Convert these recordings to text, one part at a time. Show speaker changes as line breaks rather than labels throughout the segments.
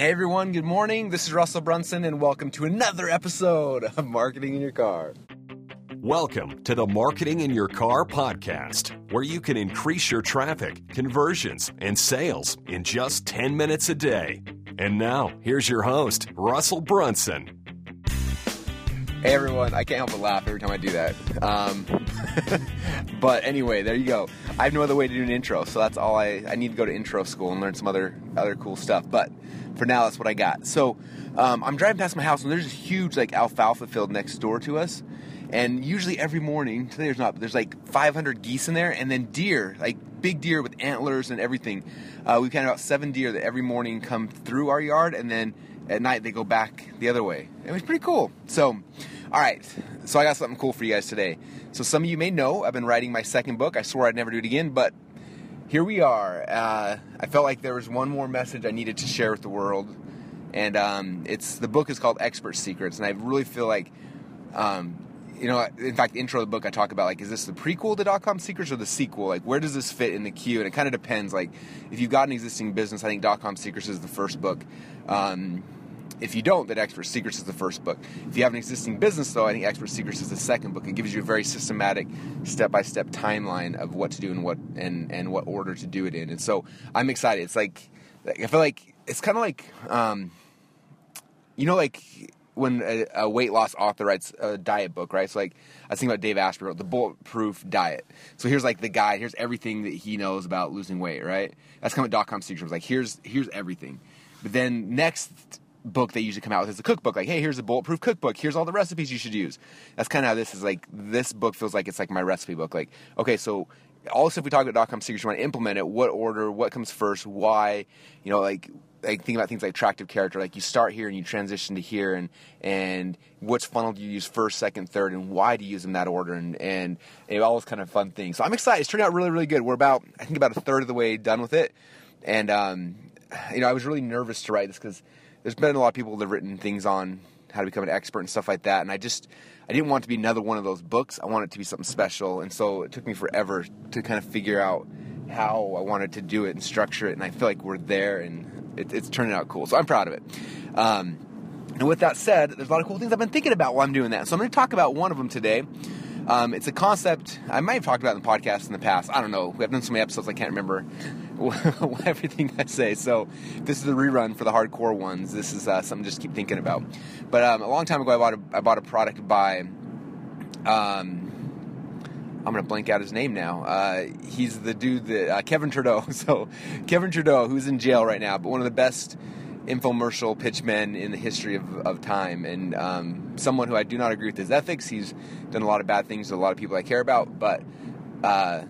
Hey everyone, good morning. This is Russell Brunson, and welcome to another episode of Marketing in Your Car.
Welcome to the Marketing in Your Car podcast, where you can increase your traffic, conversions, and sales in just 10 minutes a day. And now, here's your host, Russell Brunson.
Hey everyone, I can't help but laugh every time I do that. Um, but anyway, there you go. I have no other way to do an intro, so that's all I, I need to go to intro school and learn some other other cool stuff. But for now, that's what I got. So um, I'm driving past my house, and there's this huge like alfalfa field next door to us. And usually every morning, today there's not, but there's like 500 geese in there, and then deer, like big deer with antlers and everything. Uh, we've of about seven deer that every morning come through our yard, and then at night they go back the other way. It was pretty cool. So, all right. So I got something cool for you guys today. So some of you may know I've been writing my second book. I swore I'd never do it again, but here we are. Uh, I felt like there was one more message I needed to share with the world, and um, it's the book is called Expert Secrets, and I really feel like. Um, you know, in fact, the intro of the book I talk about like, is this the prequel to Dot Com Secrets or the sequel? Like, where does this fit in the queue? And it kind of depends. Like, if you've got an existing business, I think Dot Com Secrets is the first book. Um, if you don't, then Expert Secrets is the first book. If you have an existing business, though, I think Expert Secrets is the second book. It gives you a very systematic, step-by-step timeline of what to do and what and and what order to do it in. And so I'm excited. It's like I feel like it's kind of like um, you know, like when a, a, weight loss author writes a diet book, right? So like I thinking about Dave Asprey wrote the Bulletproof Diet. So here's like the guide. Here's everything that he knows about losing weight, right? That's kind of dot com secrets. Like here's here's everything. But then next book they usually come out with is a cookbook. Like, hey, here's a bulletproof cookbook. Here's all the recipes you should use. That's kind of how this is. Like, this book feels like it's like my recipe book. Like, okay, so all the stuff we talk about dot com secrets, you want to implement it. What order? What comes first? Why? You know, like like think about things like attractive character like you start here and you transition to here and and which funnel do you use first second third and why do you use them that order and and, and all those kind of fun things so i'm excited it's turned out really really good we're about i think about a third of the way done with it and um, you know i was really nervous to write this because there's been a lot of people that have written things on how to become an expert and stuff like that and i just i didn't want to be another one of those books i wanted it to be something special and so it took me forever to kind of figure out how i wanted to do it and structure it and i feel like we're there and it, it's turning out cool. So I'm proud of it. Um, and with that said, there's a lot of cool things I've been thinking about while I'm doing that. So I'm going to talk about one of them today. Um, it's a concept I might have talked about in the podcast in the past. I don't know. We have done so many episodes I can't remember everything I say. So this is the rerun for the hardcore ones. This is uh, something to just keep thinking about. But um, a long time ago, I bought a, I bought a product by. Um, I'm gonna blank out his name now. Uh, he's the dude that uh, Kevin Trudeau. So Kevin Trudeau, who's in jail right now, but one of the best infomercial pitchmen in the history of, of time, and um, someone who I do not agree with his ethics. He's done a lot of bad things to a lot of people I care about, but uh,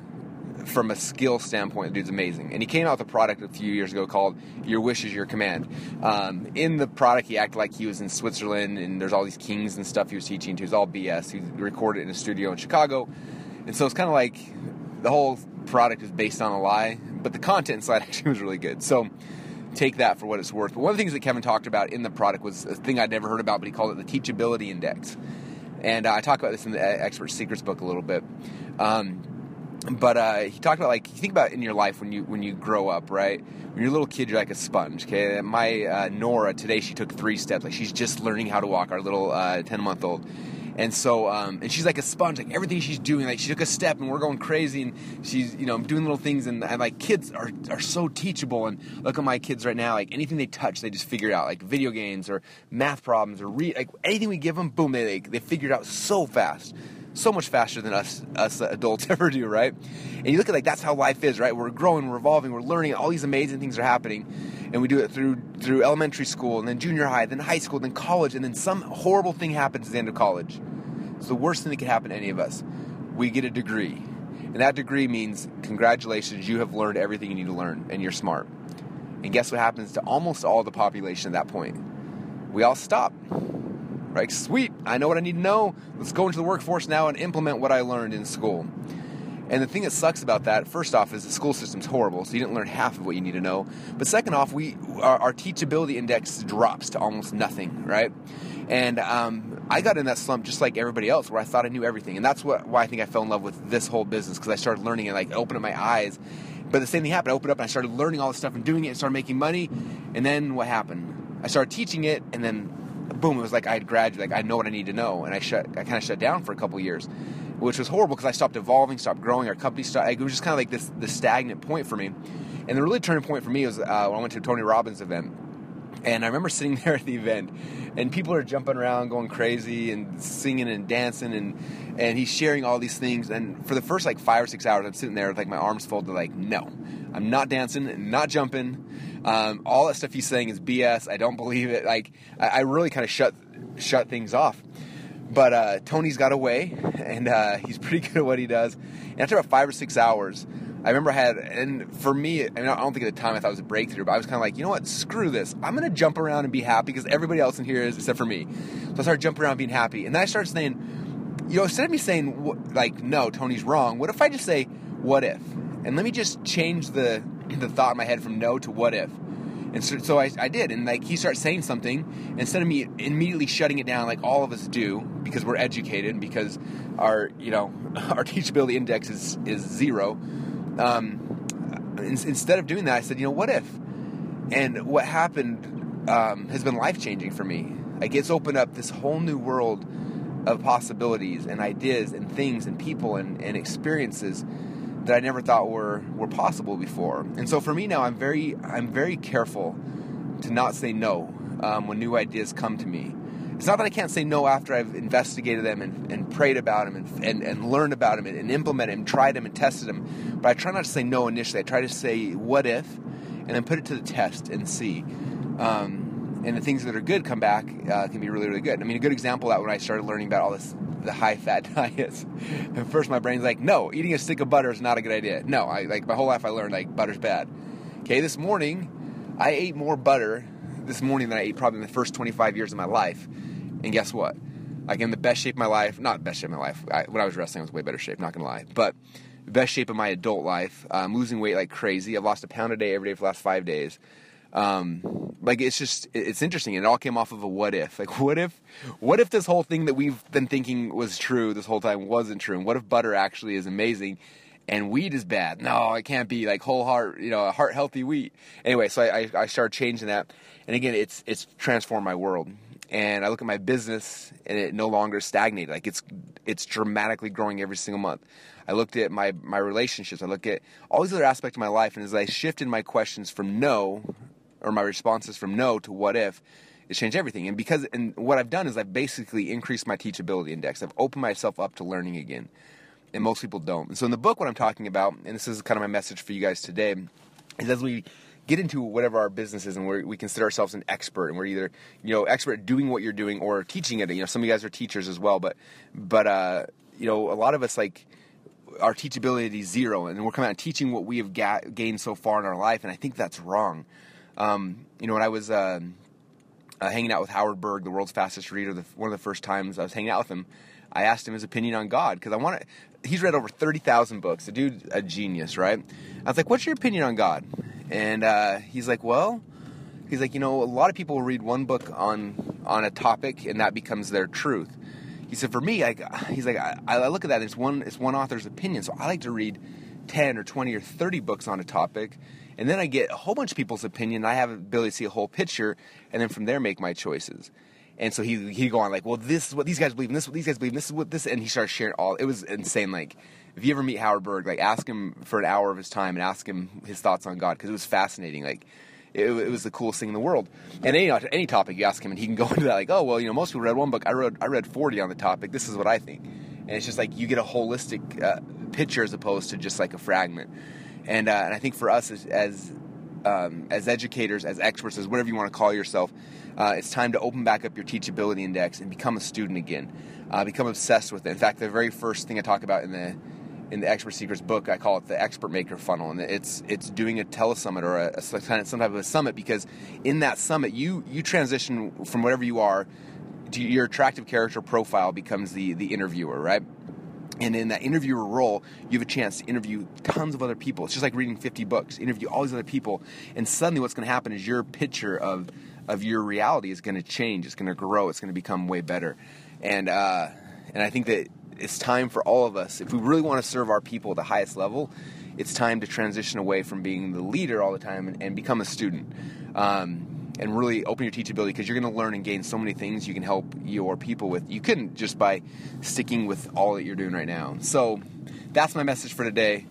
from a skill standpoint, the dude's amazing. And he came out with a product a few years ago called "Your Wish Is Your Command." Um, in the product, he acted like he was in Switzerland, and there's all these kings and stuff he was teaching to. It was all BS. He recorded it in a studio in Chicago and so it's kind of like the whole product is based on a lie, but the content side actually was really good. So take that for what it's worth. But one of the things that Kevin talked about in the product was a thing I'd never heard about, but he called it the Teachability Index. And uh, I talk about this in the Expert Secrets book a little bit. Um, but uh, he talked about like you think about in your life when you when you grow up, right? When you're a little kid, you're like a sponge. Okay, my uh, Nora today she took three steps. Like she's just learning how to walk. Our little uh, ten month old and so, um, and she's like a sponge, like everything she's doing, like she took a step and we're going crazy and she's, you know, doing little things and, and like kids are, are so teachable. And look at my kids right now, like anything they touch, they just figure it out, like video games or math problems or re- like anything we give them, boom, they, they, they figure it out so fast so much faster than us us adults ever do, right? And you look at like that's how life is, right? We're growing, we're evolving, we're learning, all these amazing things are happening, and we do it through through elementary school, and then junior high, then high school, then college, and then some horrible thing happens at the end of college. It's the worst thing that could happen to any of us. We get a degree, and that degree means congratulations, you have learned everything you need to learn, and you're smart. And guess what happens to almost all the population at that point? We all stop. Right? Sweet, I know what I need to know. Let's go into the workforce now and implement what I learned in school. And the thing that sucks about that, first off, is the school system's horrible, so you didn't learn half of what you need to know. But second off, we our, our teachability index drops to almost nothing, right? And um, I got in that slump just like everybody else, where I thought I knew everything, and that's what why I think I fell in love with this whole business because I started learning and like opened up my eyes. But the same thing happened. I opened up and I started learning all this stuff and doing it and started making money. And then what happened? I started teaching it, and then boom, it was like I had graduated. Like I know what I need to know, and I shut. I kind of shut down for a couple years, which was horrible because I stopped evolving, stopped growing. Our company stopped. It was just kind of like this this stagnant point for me. And the really turning point for me was uh, when I went to a Tony Robbins event. And I remember sitting there at the event, and people are jumping around, going crazy, and singing and dancing, and and he's sharing all these things. And for the first like five or six hours, I'm sitting there with like my arms folded, like, no, I'm not dancing, not jumping. Um, all that stuff he's saying is BS. I don't believe it. Like, I, I really kind of shut shut things off. But uh, Tony's got away, and uh, he's pretty good at what he does. And after about five or six hours, I remember I had, and for me, I, mean, I don't think at the time I thought it was a breakthrough, but I was kind of like, you know what, screw this. I'm going to jump around and be happy because everybody else in here is, except for me. So I started jumping around being happy. And then I started saying, you know, instead of me saying, like, no, Tony's wrong, what if I just say, what if? And let me just change the, the thought in my head from no to what if. And so, so I, I, did, and like he starts saying something, instead of me immediately shutting it down, like all of us do, because we're educated, because our you know our teachability index is is zero um, instead of doing that, I said, you know, what if? And what happened um, has been life changing for me. Like it's opened up this whole new world of possibilities and ideas and things and people and, and experiences that I never thought were were possible before. And so for me now, I'm very I'm very careful to not say no um, when new ideas come to me. It's not that I can't say no after I've investigated them and, and prayed about them and, and, and learned about them and, and implemented them, tried them and tested them. But I try not to say no initially. I try to say what if and then put it to the test and see. Um, and the things that are good come back uh, can be really, really good. I mean, a good example of that when I started learning about all this, the high fat diets. At first, my brain's like, no, eating a stick of butter is not a good idea. No, I like my whole life I learned like butter's bad. Okay, this morning I ate more butter this morning than I ate probably in the first 25 years of my life. And guess what? Like in the best shape of my life, not best shape of my life. I, when I was wrestling, I was way better shape. Not gonna lie, but best shape of my adult life. I'm losing weight like crazy. I've lost a pound a day every day for the last five days. Um, like it's just it's interesting. It all came off of a what if. Like what if what if this whole thing that we've been thinking was true this whole time wasn't true? And what if butter actually is amazing? and wheat is bad. No, it can't be like whole heart, you know, heart healthy wheat. Anyway, so I, I started changing that, and again, it's it's transformed my world and I look at my business and it no longer stagnated. Like it's it's dramatically growing every single month. I looked at my my relationships. I look at all these other aspects of my life, and as I shifted my questions from no, or my responses from no to what if, it changed everything. And because and what I've done is I've basically increased my teachability index. I've opened myself up to learning again, and most people don't. And so in the book, what I'm talking about, and this is kind of my message for you guys today, is as we get into whatever our business is and we we consider ourselves an expert and we're either you know expert at doing what you're doing or teaching it you know some of you guys are teachers as well but but uh, you know a lot of us like our teachability is zero and we're coming out teaching what we have ga- gained so far in our life and i think that's wrong um, you know when i was uh, uh, hanging out with howard berg the world's fastest reader the, one of the first times i was hanging out with him I asked him his opinion on God because I want to. He's read over thirty thousand books. The dude, a genius, right? I was like, "What's your opinion on God?" And uh, he's like, well, he's like, you know, a lot of people will read one book on on a topic and that becomes their truth. He said, for me, I, he's like, I, I look at that. It's one, it's one author's opinion. So I like to read ten or twenty or thirty books on a topic, and then I get a whole bunch of people's opinion. I have the ability to see a whole picture, and then from there make my choices. And so he he go on like, well, this is what these guys believe, and this is what these guys believe, and this is what this, and he starts sharing all. It was insane. Like if you ever meet Howard Berg, like ask him for an hour of his time and ask him his thoughts on God because it was fascinating. Like it, it, was the coolest thing in the world. And any any topic you ask him, and he can go into that. Like, oh well, you know, most people read one book. I read I read forty on the topic. This is what I think. And it's just like you get a holistic uh, picture as opposed to just like a fragment. And uh, and I think for us as as, um, as educators, as experts, as whatever you want to call yourself, uh, it's time to open back up your teachability index and become a student again. Uh, become obsessed with it. In fact, the very first thing I talk about in the in the Expert Secrets book, I call it the Expert Maker Funnel, and it's it's doing a telesummit or a, a some type of a summit because in that summit you you transition from whatever you are to your attractive character profile becomes the the interviewer, right? And in that interviewer role, you have a chance to interview tons of other people. It's just like reading 50 books. Interview all these other people, and suddenly what's going to happen is your picture of of your reality is going to change. It's going to grow. It's going to become way better. And uh, and I think that it's time for all of us, if we really want to serve our people at the highest level, it's time to transition away from being the leader all the time and, and become a student. Um, and really open your teachability because you're going to learn and gain so many things you can help your people with. You couldn't just by sticking with all that you're doing right now. So that's my message for today.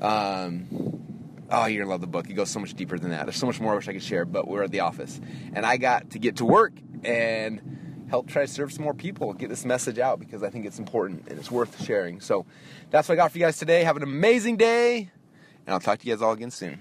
Um, oh, you're gonna love the book. It goes so much deeper than that. There's so much more I wish I could share, but we're at the office, and I got to get to work and help try to serve some more people, get this message out because I think it's important and it's worth sharing. So that's what I got for you guys today. Have an amazing day, and I'll talk to you guys all again soon.